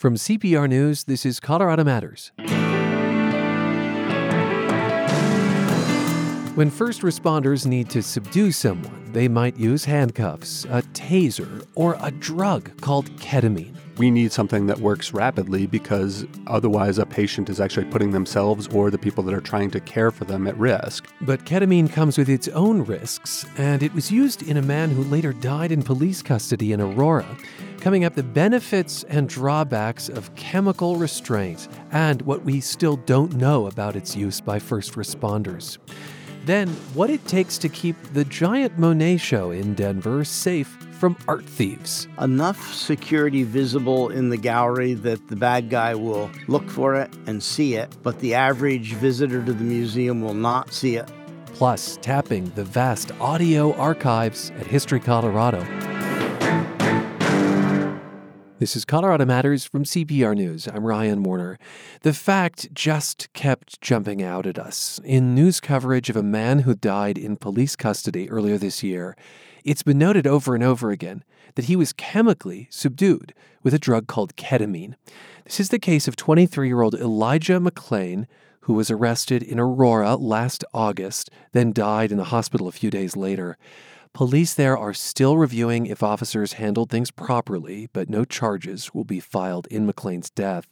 From CPR News, this is Colorado Matters. When first responders need to subdue someone, they might use handcuffs, a taser, or a drug called ketamine. We need something that works rapidly because otherwise a patient is actually putting themselves or the people that are trying to care for them at risk. But ketamine comes with its own risks, and it was used in a man who later died in police custody in Aurora. Coming up, the benefits and drawbacks of chemical restraint and what we still don't know about its use by first responders. Then, what it takes to keep the giant Monet show in Denver safe from art thieves. Enough security visible in the gallery that the bad guy will look for it and see it, but the average visitor to the museum will not see it. Plus, tapping the vast audio archives at History Colorado. This is Colorado Matters from CPR News. I'm Ryan Warner. The fact just kept jumping out at us. In news coverage of a man who died in police custody earlier this year, it's been noted over and over again that he was chemically subdued with a drug called ketamine. This is the case of 23 year old Elijah McClain, who was arrested in Aurora last August, then died in the hospital a few days later. Police there are still reviewing if officers handled things properly, but no charges will be filed in McClain's death.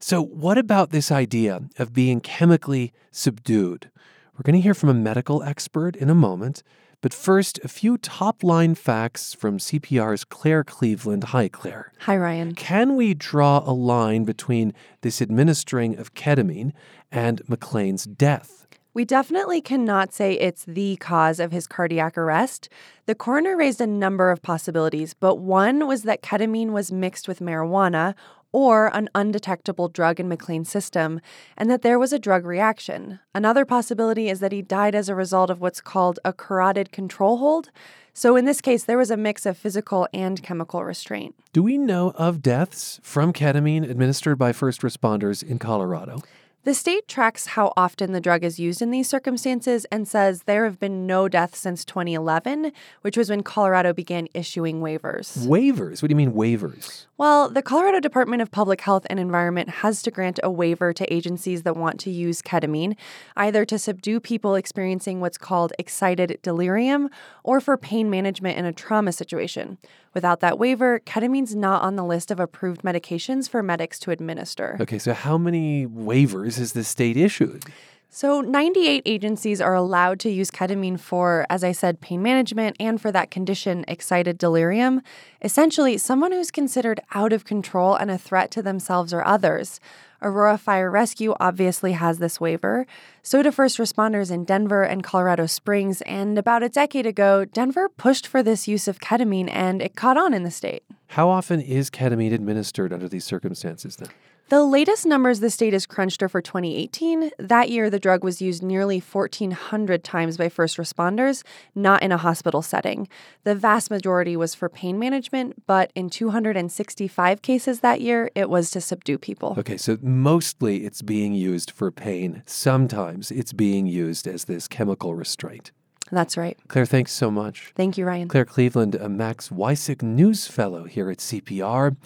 So, what about this idea of being chemically subdued? We're going to hear from a medical expert in a moment. But first, a few top line facts from CPR's Claire Cleveland. Hi, Claire. Hi, Ryan. Can we draw a line between this administering of ketamine and McClain's death? We definitely cannot say it's the cause of his cardiac arrest. The coroner raised a number of possibilities, but one was that ketamine was mixed with marijuana or an undetectable drug in McClain's system, and that there was a drug reaction. Another possibility is that he died as a result of what's called a carotid control hold. So, in this case, there was a mix of physical and chemical restraint. Do we know of deaths from ketamine administered by first responders in Colorado? The state tracks how often the drug is used in these circumstances and says there have been no deaths since 2011, which was when Colorado began issuing waivers. Waivers? What do you mean, waivers? Well, the Colorado Department of Public Health and Environment has to grant a waiver to agencies that want to use ketamine, either to subdue people experiencing what's called excited delirium or for pain management in a trauma situation. Without that waiver, ketamine's not on the list of approved medications for medics to administer. Okay, so how many waivers has the state issued? So, 98 agencies are allowed to use ketamine for, as I said, pain management and for that condition, excited delirium. Essentially, someone who's considered out of control and a threat to themselves or others. Aurora Fire Rescue obviously has this waiver. So do first responders in Denver and Colorado Springs. And about a decade ago, Denver pushed for this use of ketamine and it caught on in the state. How often is ketamine administered under these circumstances then? The latest numbers the state has crunched are for 2018. That year, the drug was used nearly 1,400 times by first responders, not in a hospital setting. The vast majority was for pain management, but in 265 cases that year, it was to subdue people. Okay, so mostly it's being used for pain. Sometimes it's being used as this chemical restraint. That's right. Claire, thanks so much. Thank you, Ryan. Claire Cleveland, a Max Weissig News Fellow here at CPR.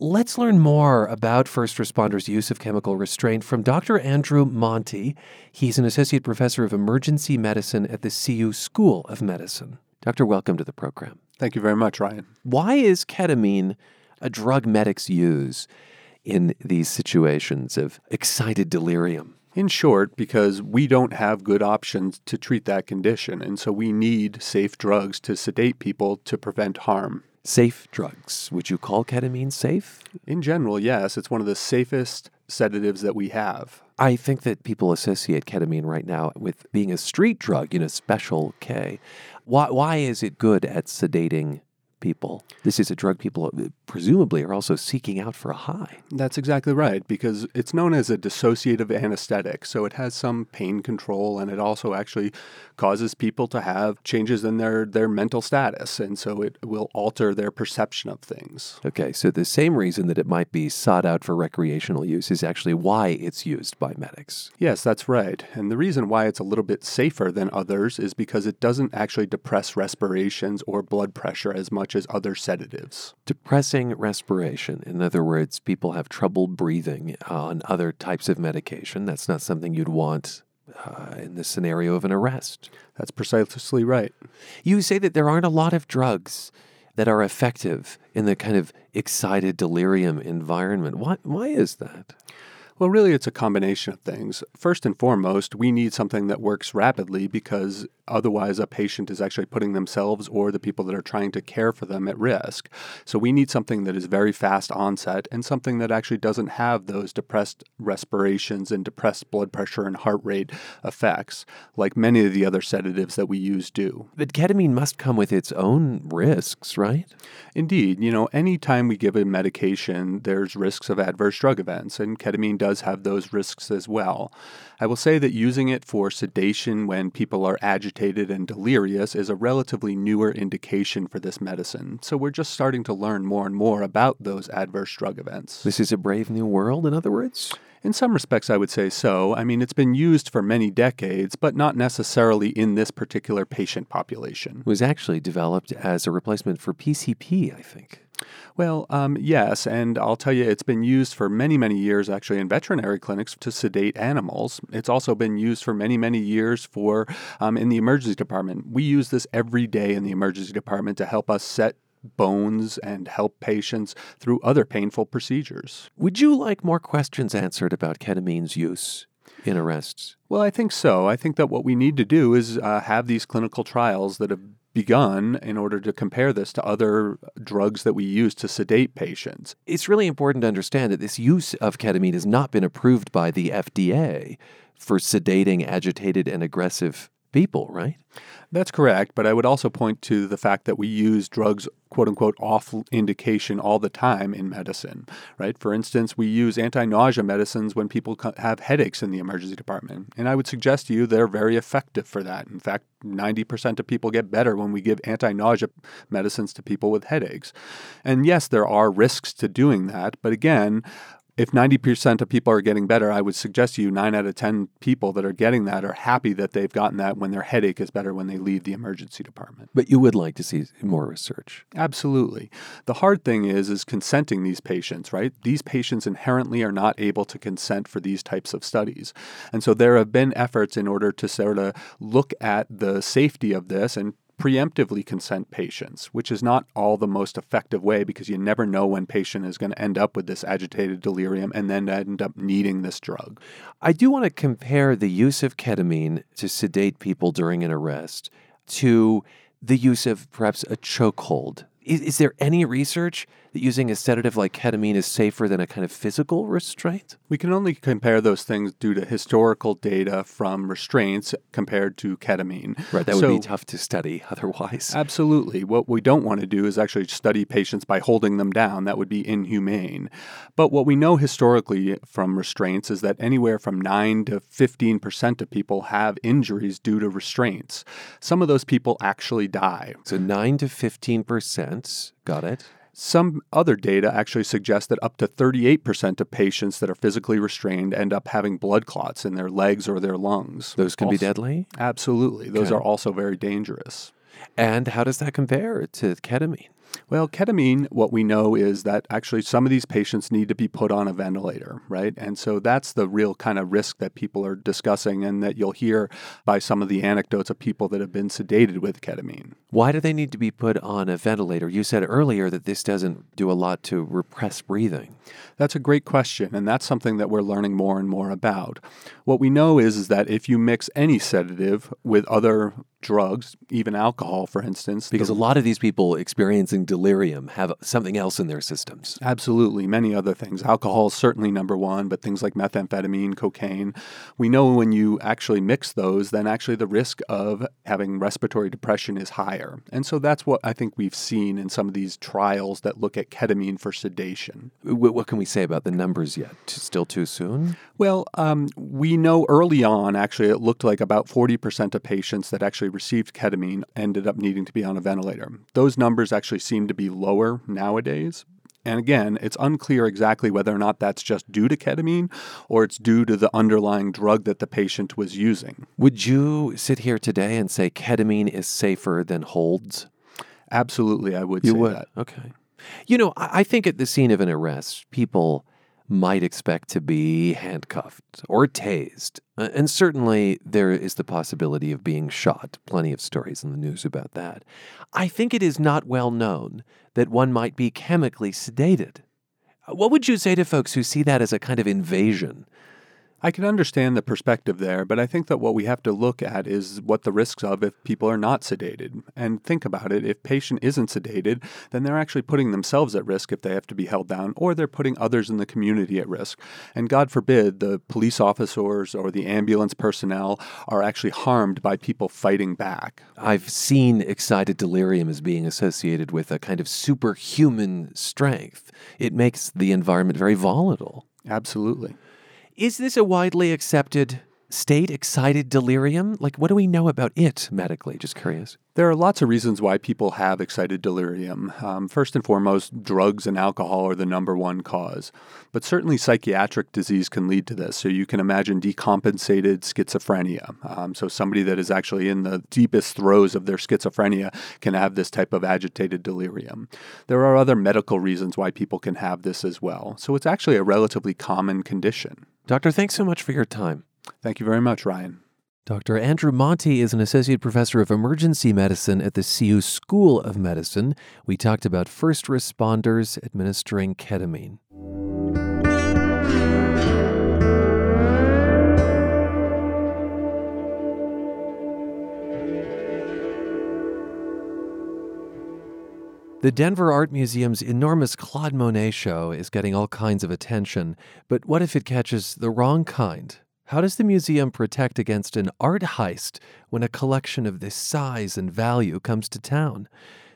Let's learn more about first responders' use of chemical restraint from Dr. Andrew Monte. He's an associate professor of emergency medicine at the CU School of Medicine. Doctor, welcome to the program. Thank you very much, Ryan. Why is ketamine a drug medics use in these situations of excited delirium? In short, because we don't have good options to treat that condition, and so we need safe drugs to sedate people to prevent harm. Safe drugs. Would you call ketamine safe? In general, yes. It's one of the safest sedatives that we have. I think that people associate ketamine right now with being a street drug, you know, special K. Why, why is it good at sedating people. This is a drug people uh, presumably are also seeking out for a high. That's exactly right, because it's known as a dissociative anesthetic. So it has some pain control and it also actually causes people to have changes in their, their mental status. And so it will alter their perception of things. Okay, so the same reason that it might be sought out for recreational use is actually why it's used by medics. Yes, that's right. And the reason why it's a little bit safer than others is because it doesn't actually depress respirations or blood pressure as much much as other sedatives. Depressing respiration. In other words, people have trouble breathing on other types of medication. That's not something you'd want uh, in the scenario of an arrest. That's precisely right. You say that there aren't a lot of drugs that are effective in the kind of excited delirium environment. Why, why is that? Well, really, it's a combination of things. First and foremost, we need something that works rapidly because otherwise a patient is actually putting themselves or the people that are trying to care for them at risk. So we need something that is very fast onset and something that actually doesn't have those depressed respirations and depressed blood pressure and heart rate effects like many of the other sedatives that we use do. But ketamine must come with its own risks, right? Indeed. You know, anytime we give a medication, there's risks of adverse drug events, and ketamine does have those risks as well. I will say that using it for sedation when people are agitated and delirious is a relatively newer indication for this medicine. So we're just starting to learn more and more about those adverse drug events. This is a brave new world, in other words? In some respects, I would say so. I mean, it's been used for many decades, but not necessarily in this particular patient population. It was actually developed as a replacement for PCP, I think. Well, um, yes, and I'll tell you, it's been used for many, many years actually in veterinary clinics to sedate animals. It's also been used for many, many years for um, in the emergency department. We use this every day in the emergency department to help us set bones and help patients through other painful procedures. Would you like more questions answered about ketamine's use in arrests? Well, I think so. I think that what we need to do is uh, have these clinical trials that have begun in order to compare this to other drugs that we use to sedate patients. It's really important to understand that this use of ketamine has not been approved by the FDA for sedating agitated and aggressive people, right? That's correct, but I would also point to the fact that we use drugs, quote unquote, off indication all the time in medicine, right? For instance, we use anti nausea medicines when people have headaches in the emergency department. And I would suggest to you they're very effective for that. In fact, 90% of people get better when we give anti nausea medicines to people with headaches. And yes, there are risks to doing that, but again, if 90% of people are getting better, I would suggest to you 9 out of 10 people that are getting that are happy that they've gotten that when their headache is better when they leave the emergency department. But you would like to see more research. Absolutely. The hard thing is is consenting these patients, right? These patients inherently are not able to consent for these types of studies. And so there have been efforts in order to sort of look at the safety of this and preemptively consent patients, which is not all the most effective way because you never know when patient is going to end up with this agitated delirium and then end up needing this drug. I do want to compare the use of ketamine to sedate people during an arrest to the use of perhaps a chokehold. Is, is there any research that using a sedative like ketamine is safer than a kind of physical restraint? We can only compare those things due to historical data from restraints compared to ketamine. Right, that so, would be tough to study otherwise. Absolutely. What we don't want to do is actually study patients by holding them down. That would be inhumane. But what we know historically from restraints is that anywhere from 9 to 15% of people have injuries due to restraints. Some of those people actually die. So 9 to 15%, got it. Some other data actually suggest that up to 38% of patients that are physically restrained end up having blood clots in their legs or their lungs. Those can also, be deadly? Absolutely. Those okay. are also very dangerous. And how does that compare to ketamine? Well, ketamine, what we know is that actually some of these patients need to be put on a ventilator, right? And so that's the real kind of risk that people are discussing and that you'll hear by some of the anecdotes of people that have been sedated with ketamine. Why do they need to be put on a ventilator? You said earlier that this doesn't do a lot to repress breathing. That's a great question, and that's something that we're learning more and more about. What we know is, is that if you mix any sedative with other drugs, even alcohol, for instance. Because the, a lot of these people experiencing delirium have something else in their systems. Absolutely, many other things. Alcohol is certainly number one, but things like methamphetamine, cocaine. We know when you actually mix those, then actually the risk of having respiratory depression is higher. And so that's what I think we've seen in some of these trials that look at ketamine for sedation. What can we say about the numbers yet? Still too soon? Well, um, we know early on, actually, it looked like about 40% of patients that actually received ketamine ended up needing to be on a ventilator. Those numbers actually seem to be lower nowadays. And again, it's unclear exactly whether or not that's just due to ketamine or it's due to the underlying drug that the patient was using. Would you sit here today and say ketamine is safer than holds? Absolutely, I would You say would? that. Okay. You know, I think at the scene of an arrest, people might expect to be handcuffed or tased. And certainly there is the possibility of being shot. Plenty of stories in the news about that. I think it is not well known that one might be chemically sedated. What would you say to folks who see that as a kind of invasion? I can understand the perspective there, but I think that what we have to look at is what the risks of if people are not sedated. And think about it if patient isn't sedated, then they're actually putting themselves at risk if they have to be held down, or they're putting others in the community at risk. And God forbid the police officers or the ambulance personnel are actually harmed by people fighting back. I've seen excited delirium as being associated with a kind of superhuman strength. It makes the environment very volatile. Absolutely. Is this a widely accepted state, excited delirium? Like, what do we know about it medically? Just curious. There are lots of reasons why people have excited delirium. Um, first and foremost, drugs and alcohol are the number one cause. But certainly, psychiatric disease can lead to this. So, you can imagine decompensated schizophrenia. Um, so, somebody that is actually in the deepest throes of their schizophrenia can have this type of agitated delirium. There are other medical reasons why people can have this as well. So, it's actually a relatively common condition. Doctor, thanks so much for your time. Thank you very much, Ryan. Dr. Andrew Monte is an associate professor of emergency medicine at the CU School of Medicine. We talked about first responders administering ketamine. The Denver Art Museum's enormous Claude Monet show is getting all kinds of attention, but what if it catches the wrong kind? How does the museum protect against an art heist when a collection of this size and value comes to town?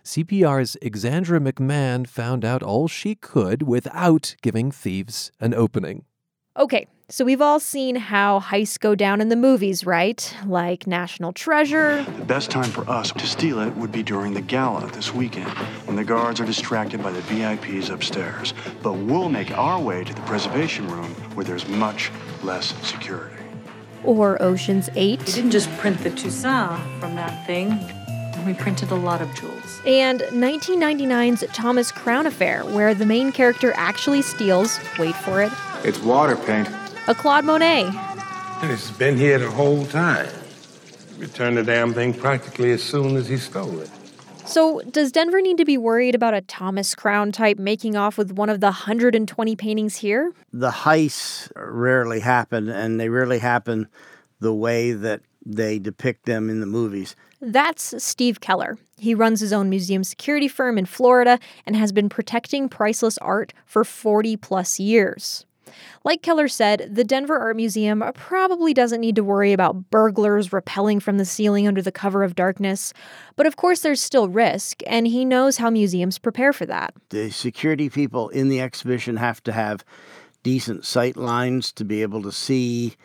CPR's Alexandra McMahon found out all she could without giving thieves an opening. Okay, so we've all seen how heists go down in the movies, right? Like National Treasure. The best time for us to steal it would be during the gala this weekend, when the guards are distracted by the VIPs upstairs. But we'll make our way to the preservation room where there's much less security. Or Ocean's 8. We didn't just print the Toussaint from that thing. We printed a lot of jewels. And 1999's Thomas Crown Affair, where the main character actually steals, wait for it, It's water paint. A Claude Monet. And it's been here the whole time. Returned the damn thing practically as soon as he stole it. So, does Denver need to be worried about a Thomas Crown type making off with one of the 120 paintings here? the heists rarely happen, and they rarely happen the way that they depict them in the movies. That's Steve Keller. He runs his own museum security firm in Florida and has been protecting priceless art for 40 plus years. Like Keller said, the Denver Art Museum probably doesn't need to worry about burglars rappelling from the ceiling under the cover of darkness. But of course, there's still risk, and he knows how museums prepare for that. The security people in the exhibition have to have decent sight lines to be able to see.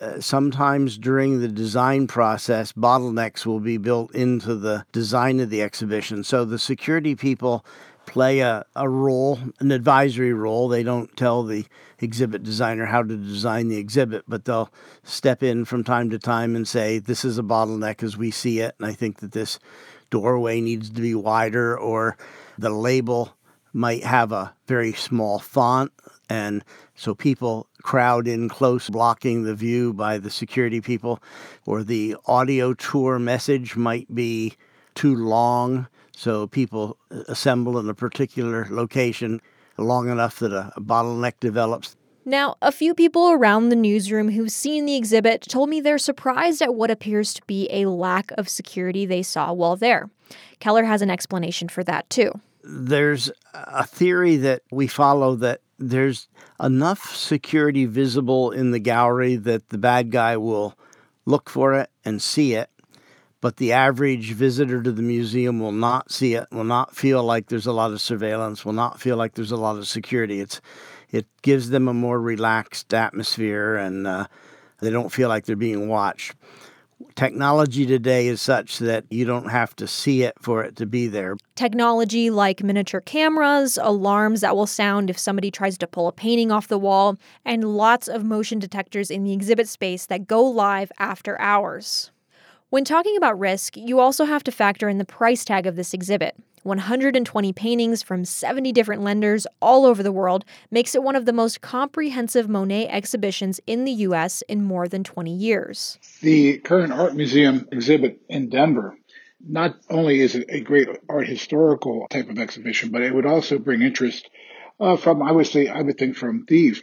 Uh, sometimes during the design process, bottlenecks will be built into the design of the exhibition. So the security people play a, a role, an advisory role. They don't tell the exhibit designer how to design the exhibit, but they'll step in from time to time and say, This is a bottleneck as we see it. And I think that this doorway needs to be wider, or the label might have a very small font. And so people crowd in close, blocking the view by the security people, or the audio tour message might be too long. So people assemble in a particular location long enough that a, a bottleneck develops. Now, a few people around the newsroom who've seen the exhibit told me they're surprised at what appears to be a lack of security they saw while there. Keller has an explanation for that, too. There's a theory that we follow that there's enough security visible in the gallery that the bad guy will look for it and see it, but the average visitor to the museum will not see it, will not feel like there's a lot of surveillance, will not feel like there's a lot of security. It's it gives them a more relaxed atmosphere, and uh, they don't feel like they're being watched. Technology today is such that you don't have to see it for it to be there. Technology like miniature cameras, alarms that will sound if somebody tries to pull a painting off the wall, and lots of motion detectors in the exhibit space that go live after hours. When talking about risk, you also have to factor in the price tag of this exhibit. 120 paintings from 70 different lenders all over the world makes it one of the most comprehensive Monet exhibitions in the U.S. in more than 20 years. The current art museum exhibit in Denver not only is it a great art historical type of exhibition, but it would also bring interest uh, from, I would say, I would think from thieves.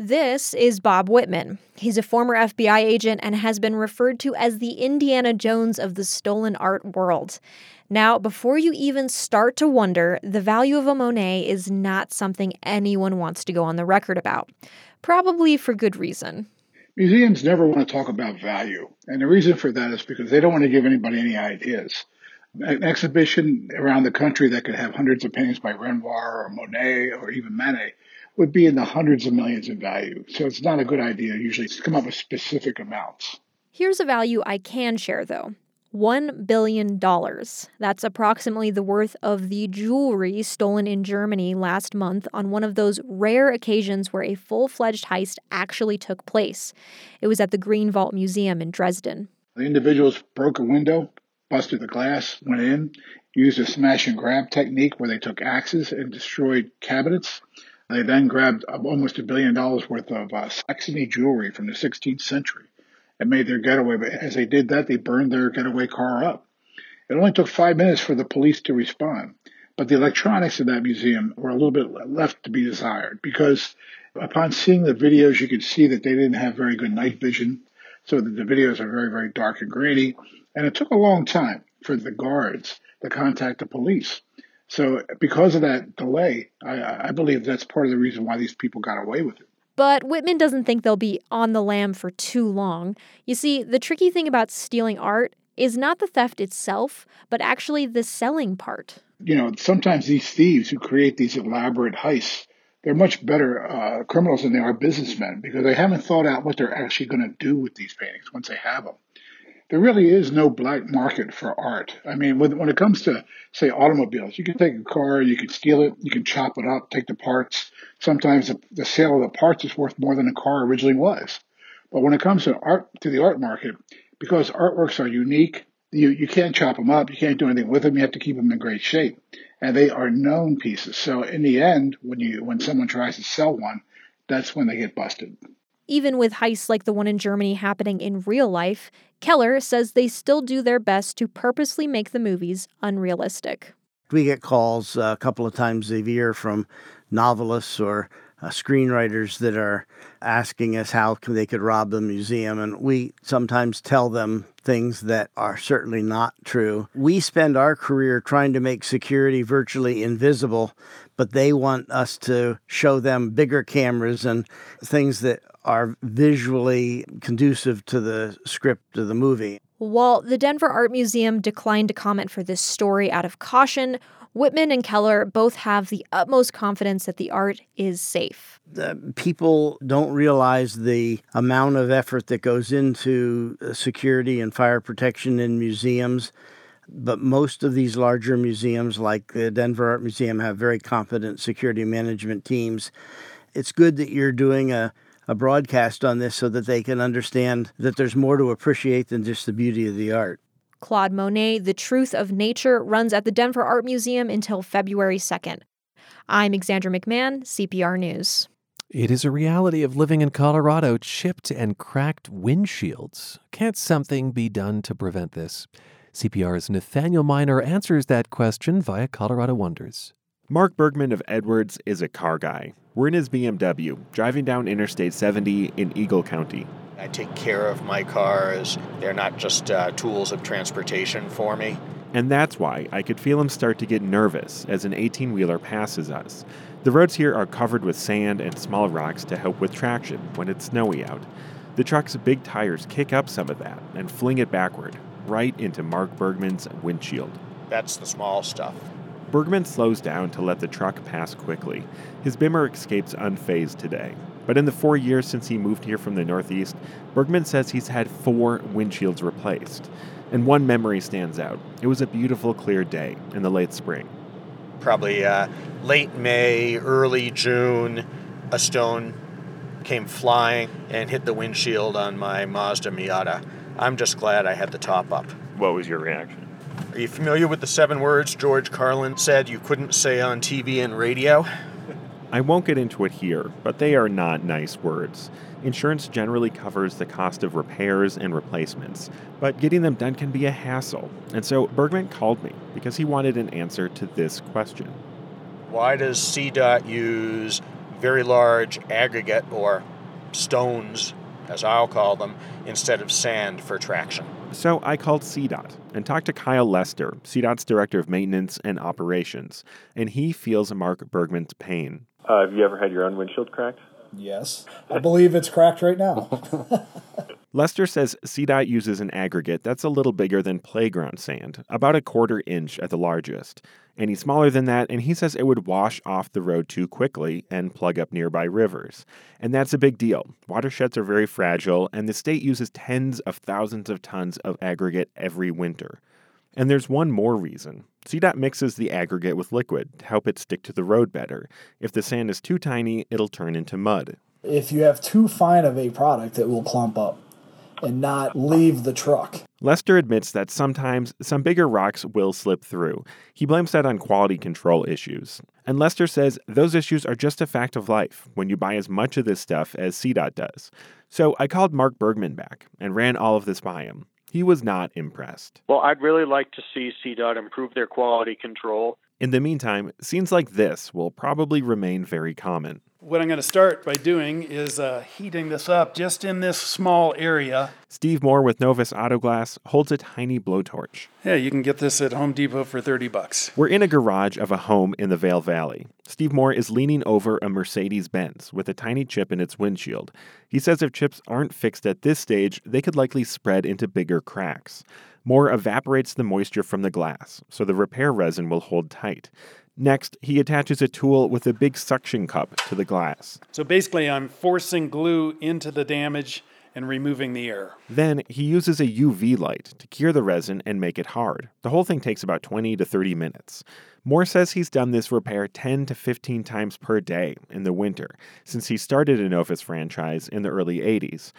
This is Bob Wittman. He's a former FBI agent and has been referred to as the Indiana Jones of the stolen art world. Now, before you even start to wonder, the value of a Monet is not something anyone wants to go on the record about. Probably for good reason. Museums never want to talk about value. And the reason for that is because they don't want to give anybody any ideas. An exhibition around the country that could have hundreds of paintings by Renoir or Monet or even Manet would be in the hundreds of millions in value. So it's not a good idea usually to come up with specific amounts. Here's a value I can share though. $1 billion. That's approximately the worth of the jewelry stolen in Germany last month on one of those rare occasions where a full fledged heist actually took place. It was at the Green Vault Museum in Dresden. The individuals broke a window, busted the glass, went in, used a smash and grab technique where they took axes and destroyed cabinets. They then grabbed almost a billion dollars worth of uh, Saxony jewelry from the 16th century and made their getaway. But as they did that, they burned their getaway car up. It only took five minutes for the police to respond. But the electronics in that museum were a little bit left to be desired because upon seeing the videos, you could see that they didn't have very good night vision. So the videos are very, very dark and grainy. And it took a long time for the guards to contact the police. So because of that delay, I, I believe that's part of the reason why these people got away with it. But Wittman doesn't think they'll be on the lam for too long. You see, the tricky thing about stealing art is not the theft itself, but actually the selling part. You know, sometimes these thieves who create these elaborate heists, they're much better uh, criminals than they are businessmen because they haven't thought out what they're actually going to do with these paintings once they have them there really is no black market for art. I mean, when, when it comes to, say, automobiles, you can take a car, you can steal it, you can chop it up, take the parts. Sometimes the, the sale of the parts is worth more than the car originally was. But when it comes to art, to the art market, because artworks are unique, you, you can't chop them up, you can't do anything with them, you have to keep them in great shape. And they are known pieces. So in the end, when you, when someone tries to sell one, that's when they get busted. Even with heists like the one in Germany happening in real life, Keller says they still do their best to purposely make the movies unrealistic. We get calls a couple of times a year from novelists or uh, screenwriters that are asking us how they could rob the museum, and we sometimes tell them things that are certainly not true. We spend our career trying to make security virtually invisible, but they want us to show them bigger cameras and things that are visually conducive to the script of the movie. While the Denver Art Museum declined to comment for this story out of caution, Wittman and Keller both have the utmost confidence that the art is safe. The people don't realize the amount of effort that goes into uh, security and fire protection in museums. But most of these larger museums, like the Denver Art Museum, have very competent security management teams. It's good that you're doing a a broadcast on this so that they can understand that there's more to appreciate than just the beauty of the art. Claude Monet, The Truth of Nature, runs at the Denver Art Museum until February 2nd. I'm Alexandra McMahon, CPR News. It is a reality of living in Colorado, chipped and cracked windshields. Can't something be done to prevent this? CPR's Nathaniel Minor answers that question via Colorado Wonders. Mark Bergman of Edwards is a car guy. We're in his BMW, driving down Interstate 70 in Eagle County. I take care of my cars. They're not just uh, tools of transportation for me. And that's why I could feel him start to get nervous as an 18 wheeler passes us. The roads here are covered with sand and small rocks to help with traction when it's snowy out. The truck's big tires kick up some of that and fling it backward, right into Mark Bergman's windshield. That's the small stuff. Bergman slows down to let the truck pass quickly. His Bimmer escapes unfazed today. But in the four years since he moved here from the Northeast, Bergman says he's had four windshields replaced. And one memory stands out. It was a beautiful, clear day in the late spring. Probably uh, late May, early June, a stone came flying and hit the windshield on my Mazda Miata. I'm just glad I had the top up. What was your reaction? Are you familiar with the seven words George Carlin said you couldn't say on TV and radio? I won't get into it here, but they are not nice words. Insurance generally covers the cost of repairs and replacements, but getting them done can be a hassle. And so Bergman called me because he wanted an answer to this question. Why does CDOT use very large aggregate or stones, as I'll call them, instead of sand for traction? So I called CDOT and talked to Kyle Lester, CDOT's Director of Maintenance and Operations, and he feels Mark Bergman's pain. Uh, have you ever had your own windshield cracked? Yes. I believe it's cracked right now. Lester says CDOT uses an aggregate that's a little bigger than playground sand, about a quarter inch at the largest. Any smaller than that, and he says it would wash off the road too quickly and plug up nearby rivers. And that's a big deal. Watersheds are very fragile, and the state uses tens of thousands of tons of aggregate every winter. And there's one more reason. CDOT mixes the aggregate with liquid to help it stick to the road better. If the sand is too tiny, it'll turn into mud. If you have too fine of a product, it will clump up and not leave the truck. Lester admits that sometimes some bigger rocks will slip through. He blames that on quality control issues. And Lester says those issues are just a fact of life when you buy as much of this stuff as CDOT does. So I called Mark Bergman back and ran all of this by him. He was not impressed. Well, I'd really like to see CDOT improve their quality control. In the meantime, scenes like this will probably remain very common. What I'm going to start by doing is uh, heating this up just in this small area. Steve Moore with Novus Autoglass holds a tiny blowtorch. Yeah, you can get this at Home Depot for 30 bucks. We're in a garage of a home in the Vail Valley. Steve Moore is leaning over a Mercedes Benz with a tiny chip in its windshield. He says if chips aren't fixed at this stage, they could likely spread into bigger cracks. Moore evaporates the moisture from the glass, so the repair resin will hold tight. Next, he attaches a tool with a big suction cup to the glass. So basically, I'm forcing glue into the damage and removing the air. Then he uses a UV light to cure the resin and make it hard. The whole thing takes about 20 to 30 minutes. Moore says he's done this repair 10 to 15 times per day in the winter since he started a Novus franchise in the early 80s.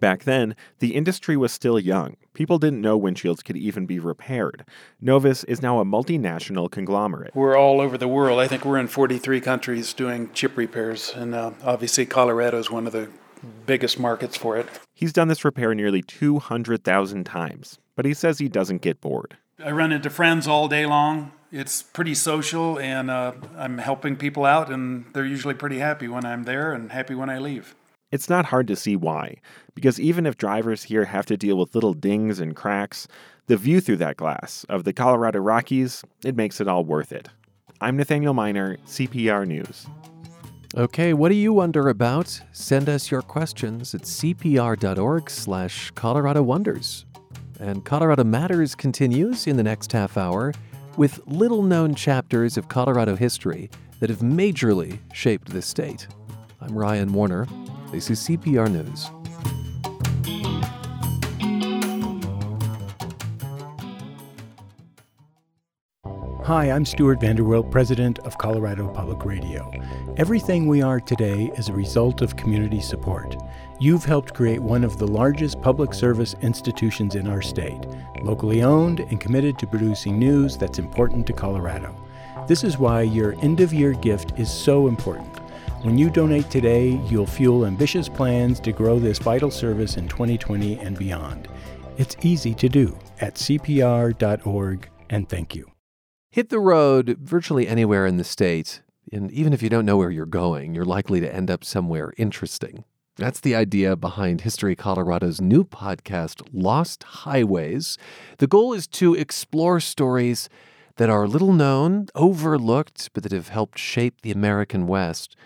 Back then, the industry was still young. People didn't know windshields could even be repaired. Novus is now a multinational conglomerate. We're all over the world. I think we're in 43 countries doing chip repairs, and uh, obviously, Colorado is one of the biggest markets for it. He's done this repair nearly 200,000 times, but he says he doesn't get bored. I run into friends all day long. It's pretty social, and uh, I'm helping people out, and they're usually pretty happy when I'm there and happy when I leave. It's not hard to see why, because even if drivers here have to deal with little dings and cracks, the view through that glass of the Colorado Rockies, it makes it all worth it. I'm Nathaniel Minor, CPR News. Okay, what do you wonder about? Send us your questions at cpr.org slash Colorado Wonders. And Colorado Matters continues in the next half hour with little known chapters of Colorado history that have majorly shaped this state. I'm Ryan Warner. This is CPR News. Hi, I'm Stuart Vanderwilt, President of Colorado Public Radio. Everything we are today is a result of community support. You've helped create one of the largest public service institutions in our state, locally owned and committed to producing news that's important to Colorado. This is why your end of year gift is so important. When you donate today, you'll fuel ambitious plans to grow this vital service in 2020 and beyond. It's easy to do at cpr.org, and thank you. Hit the road virtually anywhere in the state, and even if you don't know where you're going, you're likely to end up somewhere interesting. That's the idea behind History Colorado's new podcast, Lost Highways. The goal is to explore stories that are little known, overlooked, but that have helped shape the American West.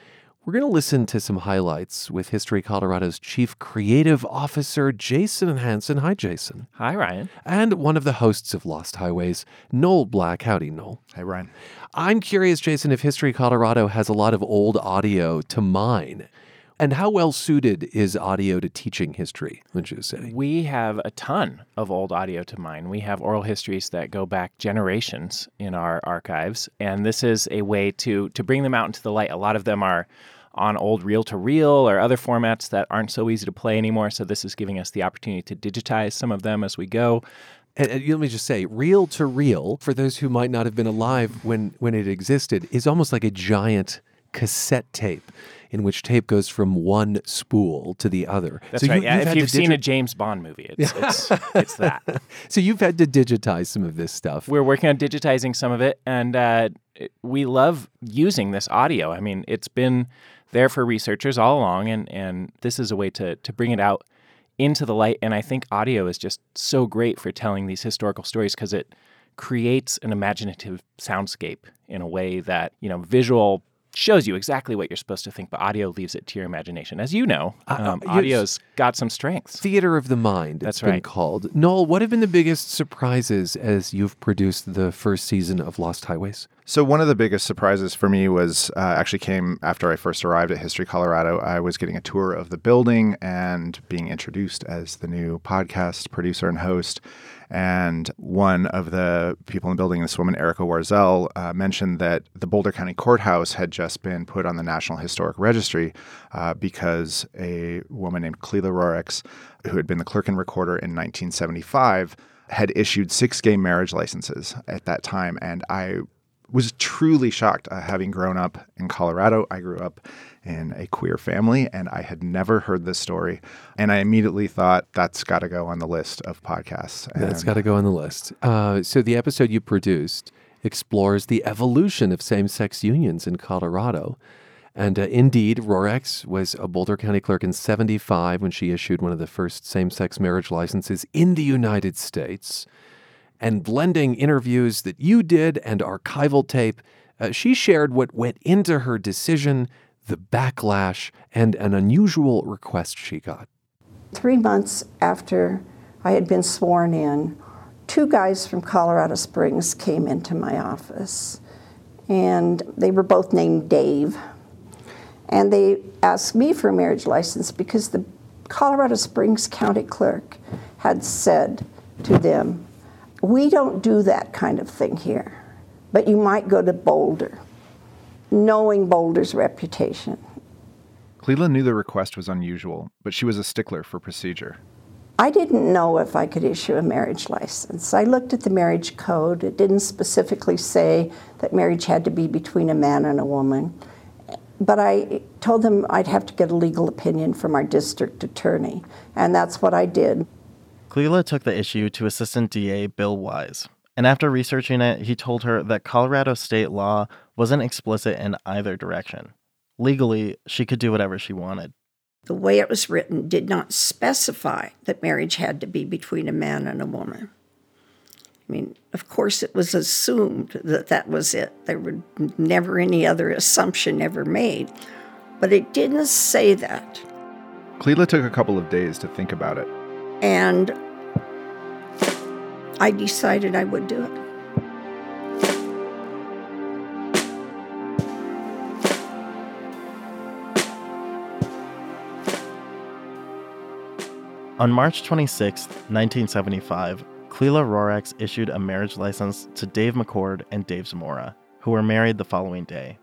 We're going to listen to some highlights with History Colorado's Chief Creative Officer, Jason Hanson. Hi, Jason. Hi, Ryan. And one of the hosts of Lost Highways, Noel Black. Howdy, Noel. Hi, Ryan. I'm curious, Jason, if History Colorado has a lot of old audio to mine. And how well suited is audio to teaching history, would you say? We have a ton of old audio to mine. We have oral histories that go back generations in our archives, and this is a way to to bring them out into the light. A lot of them are on old reel to reel or other formats that aren't so easy to play anymore. So this is giving us the opportunity to digitize some of them as we go. And, and let me just say, reel to reel, for those who might not have been alive when, when it existed, is almost like a giant cassette tape in which tape goes from one spool to the other. That's so right. You, yeah, you've if you've to seen a James Bond movie, it's, it's, it's that. so you've had to digitize some of this stuff. We're working on digitizing some of it, and uh, we love using this audio. I mean, it's been there for researchers all along, and, and this is a way to, to bring it out into the light. And I think audio is just so great for telling these historical stories because it creates an imaginative soundscape in a way that, you know, visual shows you exactly what you're supposed to think, but audio leaves it to your imagination. As you know, um, you- audio's got some strengths. Theater of the mind, That's it's been right. called. Noel, what have been the biggest surprises as you've produced the first season of Lost Highways? So one of the biggest surprises for me was uh, actually came after I first arrived at History Colorado. I was getting a tour of the building and being introduced as the new podcast producer and host. And one of the people in the building, this woman Erica Warzel, uh, mentioned that the Boulder County Courthouse had just been put on the National Historic Registry uh, because a woman named Clela Rorex, who had been the clerk and recorder in 1975, had issued six gay marriage licenses at that time. And I was truly shocked uh, having grown up in Colorado. I grew up in a queer family and I had never heard this story. And I immediately thought that's got to go on the list of podcasts. That's got to go on the list. Uh, so the episode you produced explores the evolution of same-sex unions in Colorado. And uh, indeed, Rorex was a Boulder County clerk in 75 when she issued one of the first same sex marriage licenses in the United States. And blending interviews that you did and archival tape, uh, she shared what went into her decision, the backlash, and an unusual request she got. Three months after I had been sworn in, two guys from Colorado Springs came into my office, and they were both named Dave. And they asked me for a marriage license because the Colorado Springs County Clerk had said to them, We don't do that kind of thing here, but you might go to Boulder, knowing Boulder's reputation. Clela knew the request was unusual, but she was a stickler for procedure. I didn't know if I could issue a marriage license. I looked at the marriage code. It didn't specifically say that marriage had to be between a man and a woman. But I told them I'd have to get a legal opinion from our district attorney, and that's what I did. Clela took the issue to Assistant DA Bill Wise, and after researching it, he told her that Colorado state law wasn't explicit in either direction. Legally, she could do whatever she wanted. The way it was written did not specify that marriage had to be between a man and a woman. I mean, of course, it was assumed that that was it. There were never any other assumption ever made. But it didn't say that. Clela took a couple of days to think about it. And I decided I would do it. On March 26, 1975, Clela Rorex issued a marriage license to Dave McCord and Dave Zamora, who were married the following day.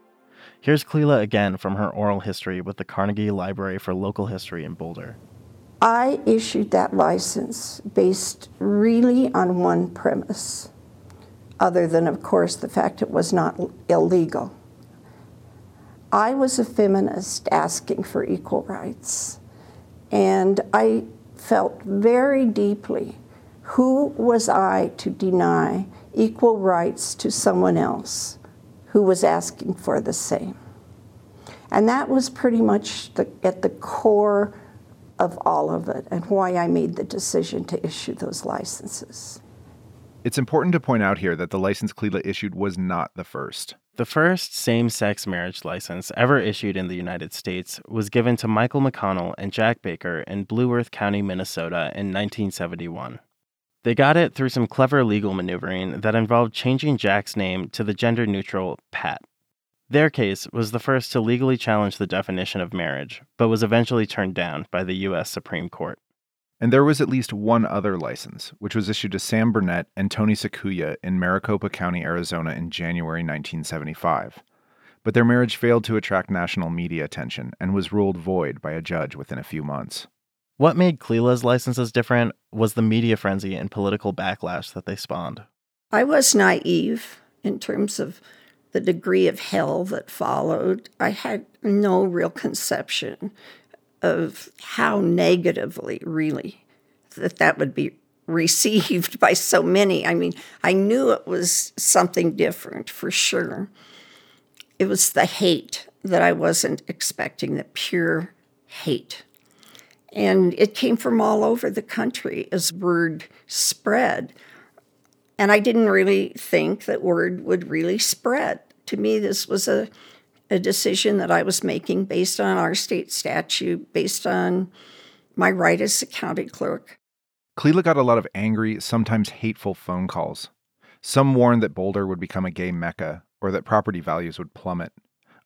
Here's Cleela again from her oral history with the Carnegie Library for Local History in Boulder. I issued that license based really on one premise, other than, of course, the fact it was not illegal. I was a feminist asking for equal rights, and I felt very deeply who was I to deny equal rights to someone else who was asking for the same? And that was pretty much the, at the core of all of it and why I made the decision to issue those licenses. It's important to point out here that the license Clela issued was not the first. The first same sex marriage license ever issued in the United States was given to Michael McConnell and Jack Baker in Blue Earth County, Minnesota in 1971. They got it through some clever legal maneuvering that involved changing Jack's name to the gender neutral Pat. Their case was the first to legally challenge the definition of marriage, but was eventually turned down by the U.S. Supreme Court. And there was at least one other license, which was issued to Sam Burnett and Tony Sakuya in Maricopa County, Arizona in January 1975. But their marriage failed to attract national media attention and was ruled void by a judge within a few months. What made Clela's licenses different was the media frenzy and political backlash that they spawned. I was naive in terms of the degree of hell that followed. I had no real conception of how negatively, really, that that would be received by so many. I mean, I knew it was something different for sure. It was the hate that I wasn't expecting, the pure hate. And it came from all over the country as word spread. And I didn't really think that word would really spread. To me, this was a, a decision that I was making based on our state statute, based on my right as a county clerk. Clela got a lot of angry, sometimes hateful phone calls. Some warned that Boulder would become a gay mecca or that property values would plummet.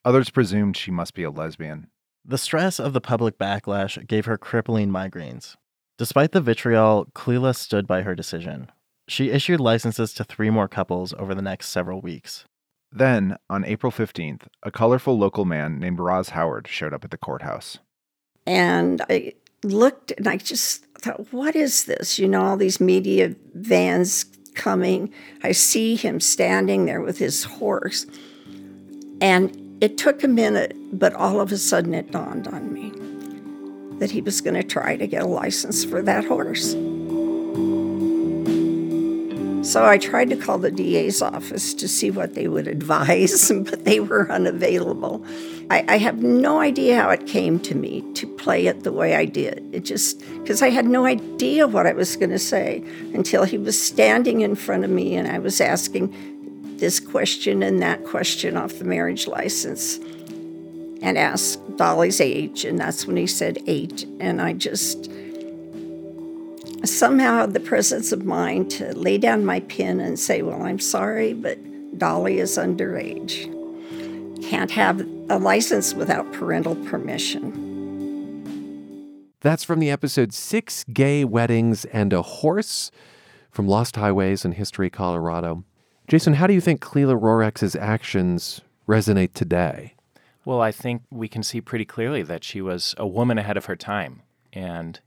Others presumed she must be a lesbian. The stress of the public backlash gave her crippling migraines. Despite the vitriol, Clela stood by her decision. She issued licenses to three more couples over the next several weeks. Then, on April 15th, a colorful local man named Roz Howard showed up at the courthouse. And I looked and I just thought, what is this? You know, all these media vans coming. I see him standing there with his horse. And it took a minute, but all of a sudden it dawned on me that he was going to try to get a license for that horse. So I tried to call the DA's office to see what they would advise, but they were unavailable. I, I, have no idea how it came to me to play it the way I did. It just, because I had no idea what I was going to say until he was standing in front of me and I was asking this question and that question off the marriage license and asked Dolly's age, and that's when he said eight. And I just somehow had the presence of mind to lay down my pen and say, Well, I'm sorry, but Dolly is underage. Can't have a license without parental permission. That's from the episode Six Gay Weddings and a Horse from Lost Highways and History Colorado. Jason, how do you think Clela Rorex's actions resonate today? Well, I think we can see pretty clearly that she was a woman ahead of her time. And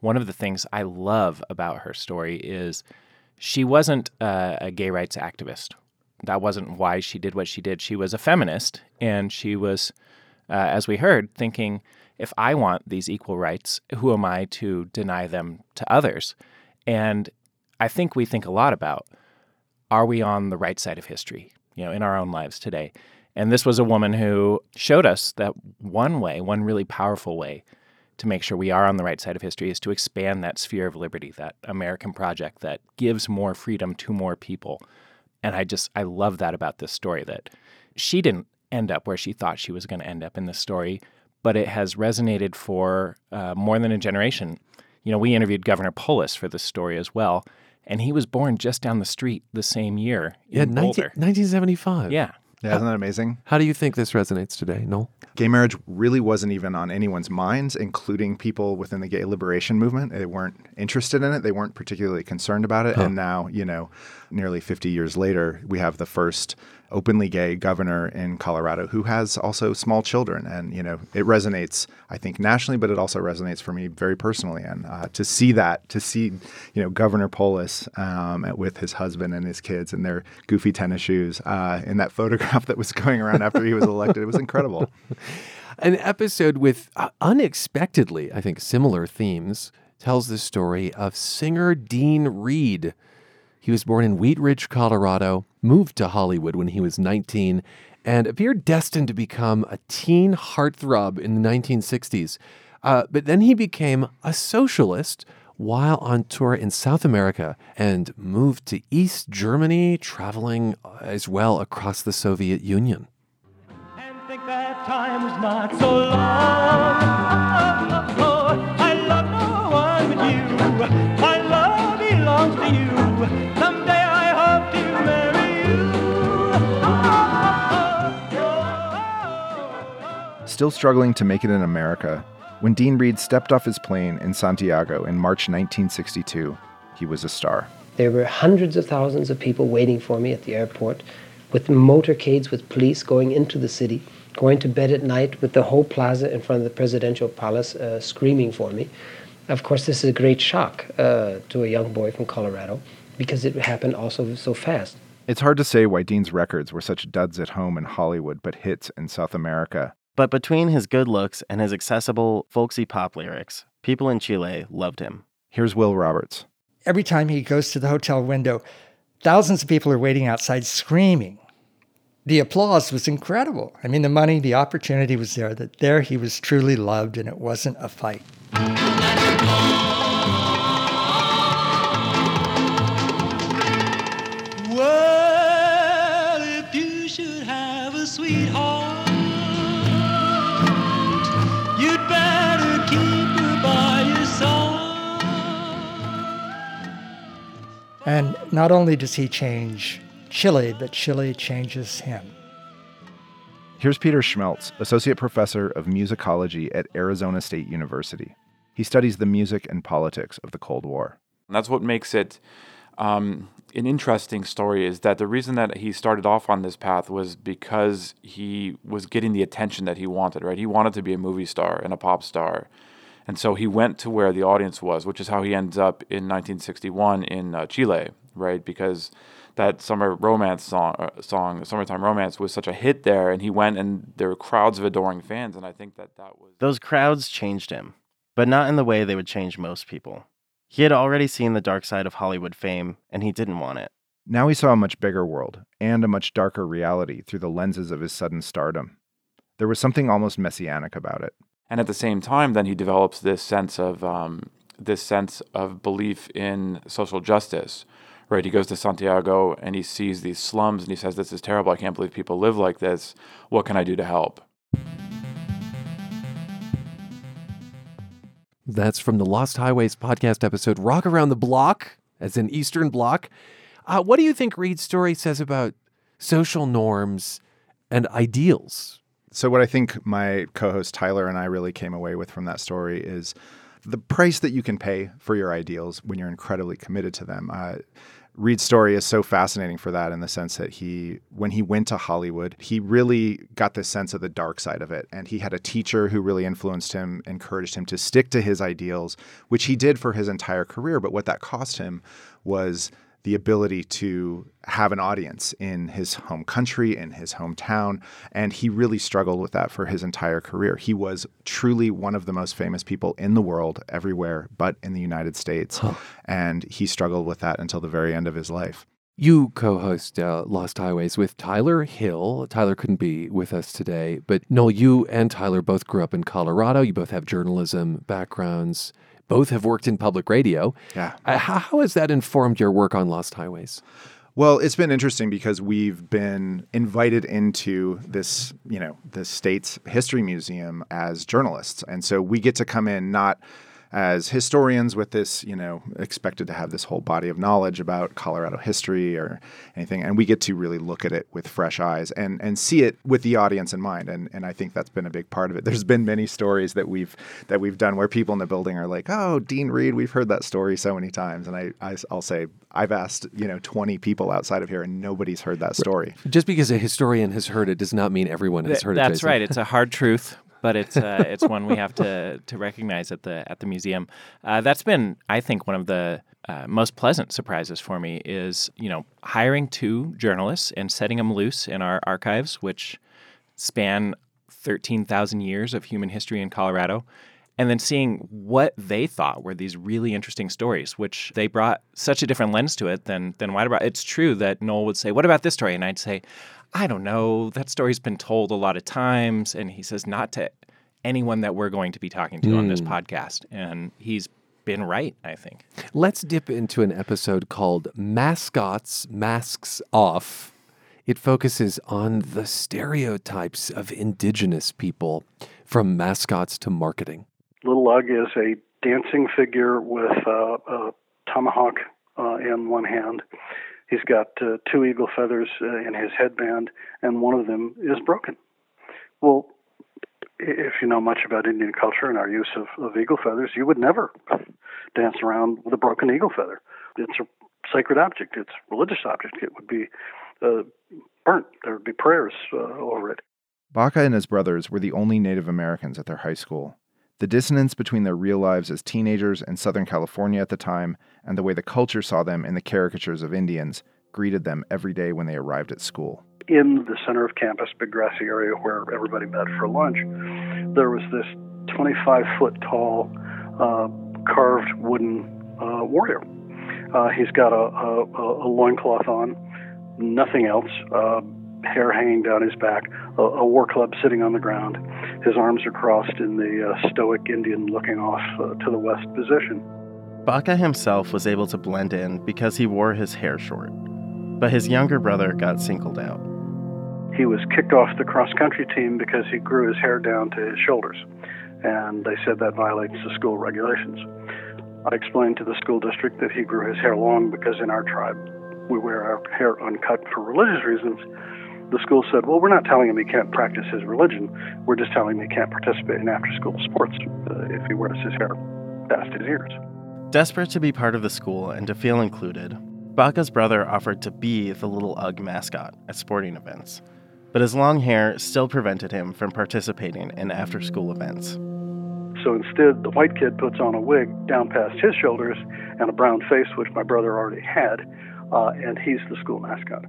one of the things I love about her story is she wasn't a, gay rights activist. That wasn't why she did what she did. She was a feminist, and she was, uh, as we heard, thinking, if I want these equal rights, who am I to deny them to others? And I think we think a lot about are we on the right side of history, you know, in our own lives today? And this was a woman who showed us that one way, one really powerful way to make sure we are on the right side of history is to expand that sphere of liberty, that American project that gives more freedom to more people. And I just, I love that about this story that she didn't end up where she thought she was going to end up in this story, but it has resonated for uh, more than a generation. You know, we interviewed Governor Polis for this story as well and he was born just down the street the same year yeah, in 19, 1975. Yeah. Yeah, isn't that amazing? How do you think this resonates today, Noel? Gay marriage really wasn't even on anyone's minds, including people within the gay liberation movement. They weren't interested in it. They weren't particularly concerned about it. Huh. And now, you know, nearly 50 years later, we have the first openly gay governor in Colorado who has also small children. And, you know, it resonates, I think, nationally, but it also resonates for me very personally. And uh, to see that, to see, you know, Governor Polis um, with his husband and his kids in their goofy tennis shoes uh, in that photograph that was going around after he was elected, it was incredible. An episode with uh, unexpectedly, I think, similar themes tells the story of singer Dean Reed he was born in Wheat Ridge, Colorado, moved to Hollywood when he was 19, and appeared destined to become a teen heartthrob in the 1960s. Uh, but then he became a socialist while on tour in South America and moved to East Germany, traveling as well across the Soviet Union. And think that time was not so long. Still struggling to make it in America, when Dean Reed stepped off his plane in Santiago in March 1962, he was a star. There were hundreds of thousands of people waiting for me at the airport with motorcades with police going into the city, going to bed at night with the whole plaza in front of the presidential palace uh, screaming for me. Of course, this is a great shock uh, to a young boy from Colorado because it happened also so fast. It's hard to say why Dean's records were such duds at home in Hollywood but hits in South America. But between his good looks and his accessible, folksy pop lyrics, people in Chile loved him. Here's Will Roberts. Every time he goes to the hotel window, thousands of people are waiting outside screaming. The applause was incredible. I mean, the money, the opportunity was there, that there he was truly loved and it wasn't a fight. And not only does he change Chile, but Chile changes him. Here's Peter Schmelz, Associate Professor of Musicology at Arizona State University. He studies the music and politics of the Cold War. And that's what makes it um, an interesting story is that the reason that he started off on this path was because he was getting the attention that he wanted, right? He wanted to be a movie star and a pop star. And so he went to where the audience was, which is how he ends up in 1961 in uh, Chile, right? Because that summer romance song, uh, song, "Summertime Romance," was such a hit there, and he went, and there were crowds of adoring fans, and I think that that was Those crowds changed him, but not in the way they would change most people. He had already seen the dark side of Hollywood fame, and he didn't want it. Now he saw a much bigger world and a much darker reality through the lenses of his sudden stardom. There was something almost messianic about it. and at the same time, then he develops this sense of um, this sense of belief in social justice. Right, he goes to Santiago and he sees these slums and he says, "This is terrible. I can't believe people live like this. What can I do to help?" That's from the Lost Highways podcast episode, Rock Around the Block, as in Eastern Bloc. Uh, what do you think Reed's story says about social norms and ideals? So, what I think my co host Tyler and I really came away with from that story is the price that you can pay for your ideals when you're incredibly committed to them. Uh, Reed's story is so fascinating for that in the sense that he, when he went to Hollywood, he really got this sense of the dark side of it. And he had a teacher who really influenced him, encouraged him to stick to his ideals, which he did for his entire career. But what that cost him was the ability to have an audience in his home country, in his hometown. And he really struggled with that for his entire career. He was truly one of the most famous people in the world, everywhere but in the United States. Huh. And he struggled with that until the very end of his life. You co host uh, Lost Highways with Tyler Hill. Tyler couldn't be with us today, but Noel, you and Tyler both grew up in Colorado. You both have journalism backgrounds, both have worked in public radio. Yeah. Uh, how, how has that informed your work on Lost Highways? Well, it's been interesting because we've been invited into this, you know, the state's history museum as journalists. And so we get to come in not as historians with this, you know, expected to have this whole body of knowledge about Colorado history or anything. And we get to really look at it with fresh eyes and, and see it with the audience in mind. And, and I think that's been a big part of it. There's been many stories that we've that we've done where people in the building are like, oh, Dean Reed, we've heard that story so many times. And I, I I'll say, I've asked, you know, 20 people outside of here and nobody's heard that story. Just because a historian has heard it does not mean everyone has Th- heard it. That's right. It's a hard truth, but it's uh, it's one we have to to recognize at the at the museum. Uh, that's been, I think, one of the uh, most pleasant surprises for me is you know hiring two journalists and setting them loose in our archives, which span thirteen thousand years of human history in Colorado. And then seeing what they thought were these really interesting stories, which they brought such a different lens to it than than White brought. It's true that Noel would say, "What about this story?" And I'd say, I don't know. That story's been told a lot of times. And he says, not to anyone that we're going to be talking to on this Mm. podcast. And he's been right, I think. Let's dip into an episode called Mascots Masks Off. It focuses on the stereotypes of indigenous people, from mascots to marketing. Little Ug is a dancing figure with uh, a tomahawk uh, in one hand. He's got uh, two eagle feathers uh, in his headband, and one of them is broken. Well, if you know much about Indian culture and our use of, of eagle feathers, you would never dance around with a broken eagle feather. It's a sacred object. It's a religious object. It would be uh, burnt. There would be prayers uh, over it. Baca and his brothers were the only Native Americans at their high school. The dissonance between their real lives as teenagers in Southern California at the time and the way the culture saw them in the caricatures of Indians greeted them every day when they arrived at school. In the center of campus, big grassy area where everybody met for lunch, there was this 25 foot tall uh, carved wooden uh, warrior. Uh, he's got a, a, a loincloth on, nothing else, uh, hair hanging down his back, a, a, war club sitting on the ground. His arms are crossed in the uh, stoic Indian looking off uh, to the west position. Baca himself was able to blend in because he wore his hair short, but his younger brother got singled out. He was kicked off the cross country team because he grew his hair down to his shoulders, and they said that violates the school regulations. I explained to the school district that he grew his hair long because in our tribe we wear our hair uncut for religious reasons. The school said, Well, we're not telling him he can't practice his religion. We're just telling him he can't participate in after school sports uh, if he wears his hair past his ears. Desperate to be part of the school and to feel included, Baca's brother offered to be the little UGG mascot at sporting events, but his long hair still prevented him from participating in after school events. So instead, the white kid puts on a wig down past his shoulders and a brown face, which my brother already had, uh, and he's the school mascot.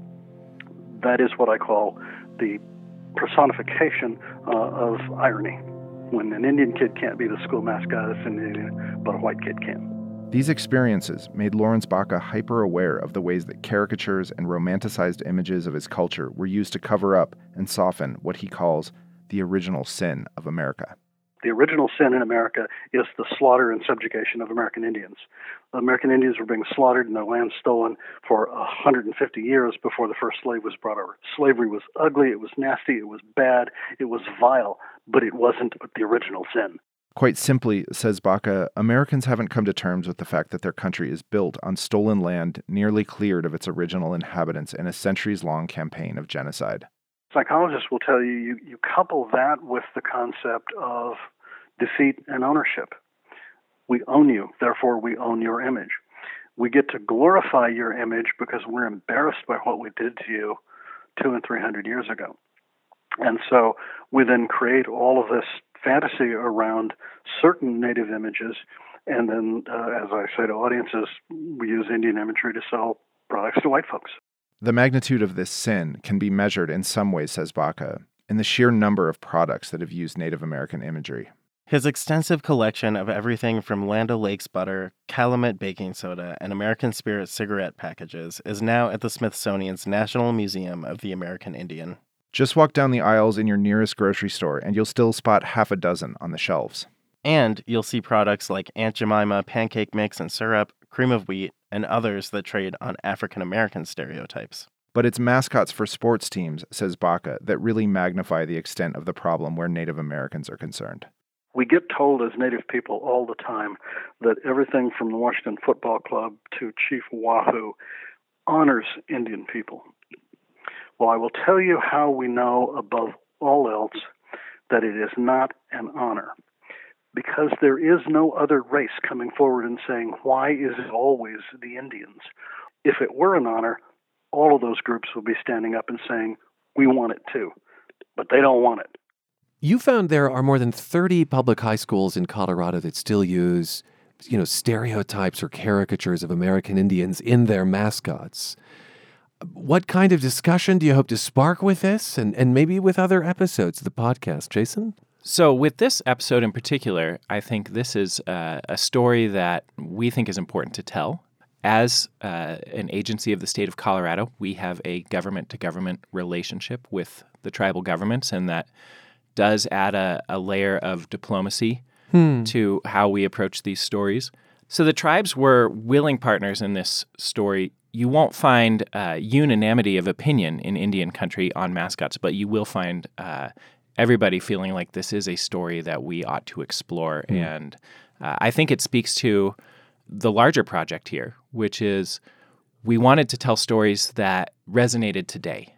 That is what I call the personification uh, of irony. When an Indian kid can't be the school mascot, it's an Indian, but a white kid can. These experiences made Lawrence Baca hyper aware of the ways that caricatures and romanticized images of his culture were used to cover up and soften what he calls the original sin of America. The original sin in America is the slaughter and subjugation of American Indians. American Indians were being slaughtered and their land stolen for 150 years before the first slave was brought over. Slavery was ugly, it was nasty, it was bad, it was vile, but it wasn't the original sin. Quite simply, says Baca, Americans haven't come to terms with the fact that their country is built on stolen land nearly cleared of its original inhabitants in a centuries long campaign of genocide psychologists will tell you, you you couple that with the concept of defeat and ownership. We own you, therefore we own your image. We get to glorify your image because we're embarrassed by what we did to you two and three hundred years ago. And so we then create all of this fantasy around certain native images, and then, uh, as I say to audiences, we use Indian imagery to sell products to white folks. The magnitude of this sin can be measured in some ways, says Baca, in the sheer number of products that have used Native American imagery. His extensive collection of everything from Land O'Lakes butter, Calumet baking soda, and American Spirit cigarette packages is now at the Smithsonian's National Museum of the American Indian. Just walk down the aisles in your nearest grocery store and you'll still spot half a dozen on the shelves. And you'll see products like Aunt Jemima pancake mix and syrup, cream of wheat, and others that trade on African American stereotypes. But it's mascots for sports teams, says Baca, that really magnify the extent of the problem where Native Americans are concerned. We get told as Native people all the time that everything from the Washington Football Club to Chief Wahoo honors Indian people. Well, I will tell you how we know above all else that it is not an honor because there is no other race coming forward and saying, why is it always the Indians? If it were an honor, all of those groups would be standing up and saying, we want it too. But they don't want it. You found there are more than 30 public high schools in Colorado that still use, you know, stereotypes or caricatures of American Indians in their mascots. What kind of discussion do you hope to spark with this and, and maybe with other episodes of the podcast, Jason? So, with this episode in particular, I think this is uh, a story that we think is important to tell. As uh, an agency of the state of Colorado, we have a government to government relationship with the tribal governments, and that does add a, a layer of diplomacy hmm. to how we approach these stories. So, the tribes were willing partners in this story. You won't find uh, unanimity of opinion in Indian country on mascots, but you will find uh, everybody feeling like this is a story that we ought to explore. Mm. And uh, I think it speaks to the larger project here, which is we wanted to tell stories that resonated today.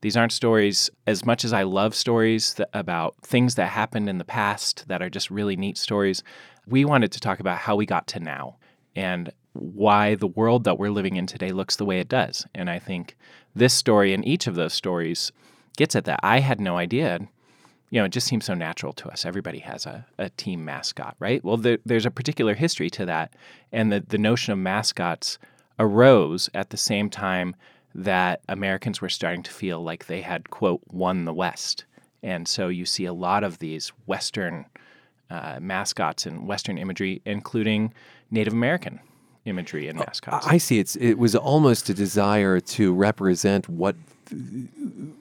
These aren't stories, as much as I love stories that, about things that happened in the past that are just really neat stories, we wanted to talk about how we got to now. And why the world that we're living in today looks the way it does. And I think this story and each of those stories gets at that. I had no idea. You know, it just seems so natural to us. Everybody has a, a team mascot, right? Well, there, there's a particular history to that. And the, the notion of mascots arose at the same time that Americans were starting to feel like they had, quote, won the West. And so you see a lot of these Western uh, mascots and Western imagery, including Native American imagery and mascots. I see. It's it was almost a desire to represent what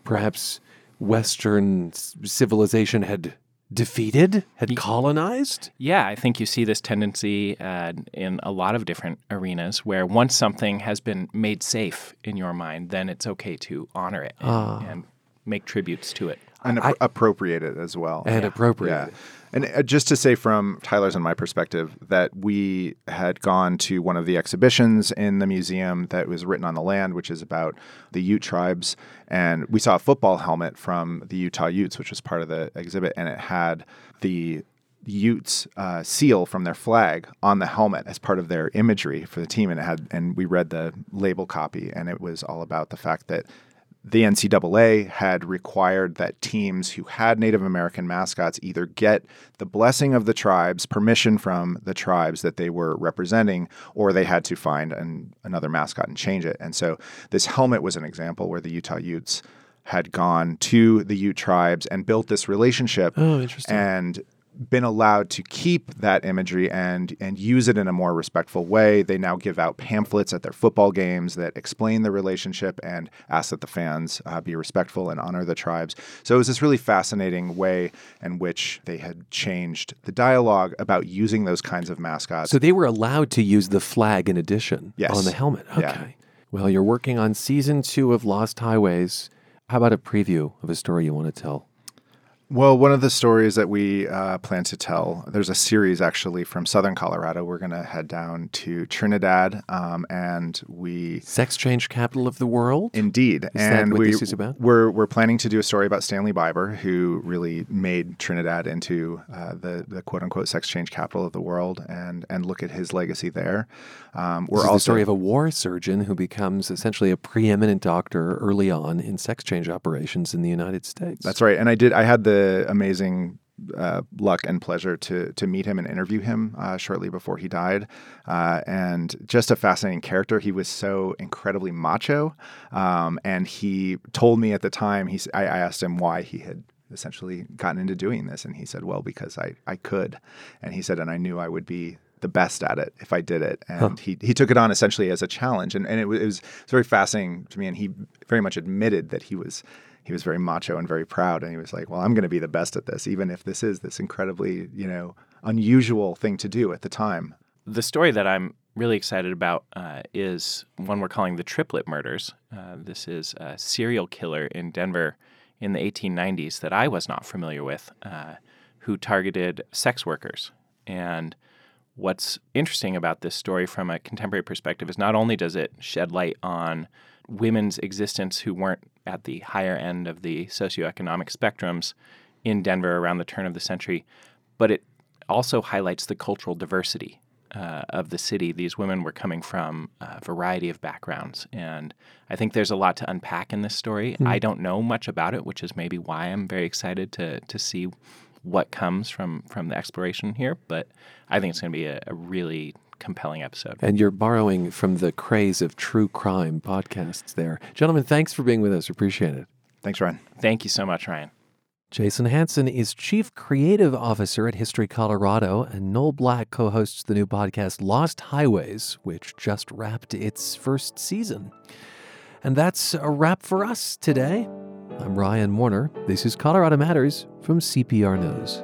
perhaps Western civilization had defeated, had colonized. Yeah, I think you see this tendency uh, in a lot of different arenas where once something has been made safe in your mind, then it's okay to honor it and, Ah. and make tributes to it. and appro- appropriate it as well. And appropriate Yeah. And uh, just to say from Tyler's and my perspective that we had gone to one of the exhibitions in the museum that was written on the land, which is about the Ute tribes, and we saw a football helmet from the Utah Utes, which was part of the exhibit, and it had the Utes uh, seal from their flag on the helmet as part of their imagery for the team, and it had and we read the label copy, and it was all about the fact that the NCAA had required that teams who had Native American mascots either get the blessing of the tribes, permission from the tribes that they were representing, or they had to find an, another mascot and change it. And so this helmet was an example where the Utah Utes had gone to the Ute tribes and built this relationship Oh, interesting. and been allowed to keep that imagery and and use it in a more respectful way. They now give out pamphlets at their football games that explain the relationship and ask that the fans uh, be respectful and honor the tribes. So it was this really fascinating way in which they had changed the dialogue about using those kinds of mascots. So they were allowed to use the flag in addition Yes. on the helmet. Okay. Yeah. Well, you're working on season two of Lost Highways. How about a preview of a story you want to tell? Well, one of the stories that we uh, plan to tell, there's a series actually from southern Colorado. We're going to head down to Trinidad, um, and we sex change capital of the world. Indeed, Is and what we this is about? we're we're planning to do a story about Stanley Biber, who really made Trinidad into uh, the the quote unquote sex change capital of the world, and and look at his legacy there. Um, we're This also the story of a war surgeon who becomes essentially a preeminent doctor early on in sex change operations in the United States. That's right. And I did. I had the amazing uh, luck and pleasure to to meet him and interview him uh, shortly before he died. Uh, and just a fascinating character. He was so incredibly macho. Um, and he told me at the time. He I, I asked him why he had essentially gotten into doing this, and he said, "Well, because I I could." And he said, "And I knew I would be." The best at it if I did it, and Huh. he he took it on essentially as a challenge, and and it, wa- it was very fascinating to me. And he very much admitted that he was he was very macho and very proud and he was like well i'm going to be the best at this even if this is this incredibly you know unusual thing to do at the time The story that I'm really excited about uh, is one we're calling the Triplet Murders. Uh, this is a serial killer in Denver in the 1890s that I was not familiar with, uh, who targeted sex workers. And what's interesting about this story from a contemporary perspective is not only does it shed light on women's existence who weren't at the higher end of the socioeconomic spectrums in Denver around the turn of the century, but it also highlights the cultural diversity uh, of the city. These women were coming from a variety of backgrounds, and I think there's a lot to unpack in this story. Hmm. I don't know much about it, which is maybe why I'm very excited to to see what comes from from the exploration here. But I think it's going to be a, a really compelling episode. And you're borrowing from the craze of true crime podcasts there. Gentlemen, thanks for being with us. Appreciate it. Thanks, Ryan. Thank you so much, Ryan. Jason Hanson is Chief Creative Officer at History Colorado, and Noel Black co hosts the new podcast Lost Highways, which just wrapped its first season. And that's a wrap for us today. I'm Ryan Warner. This is Colorado Matters from CPR News.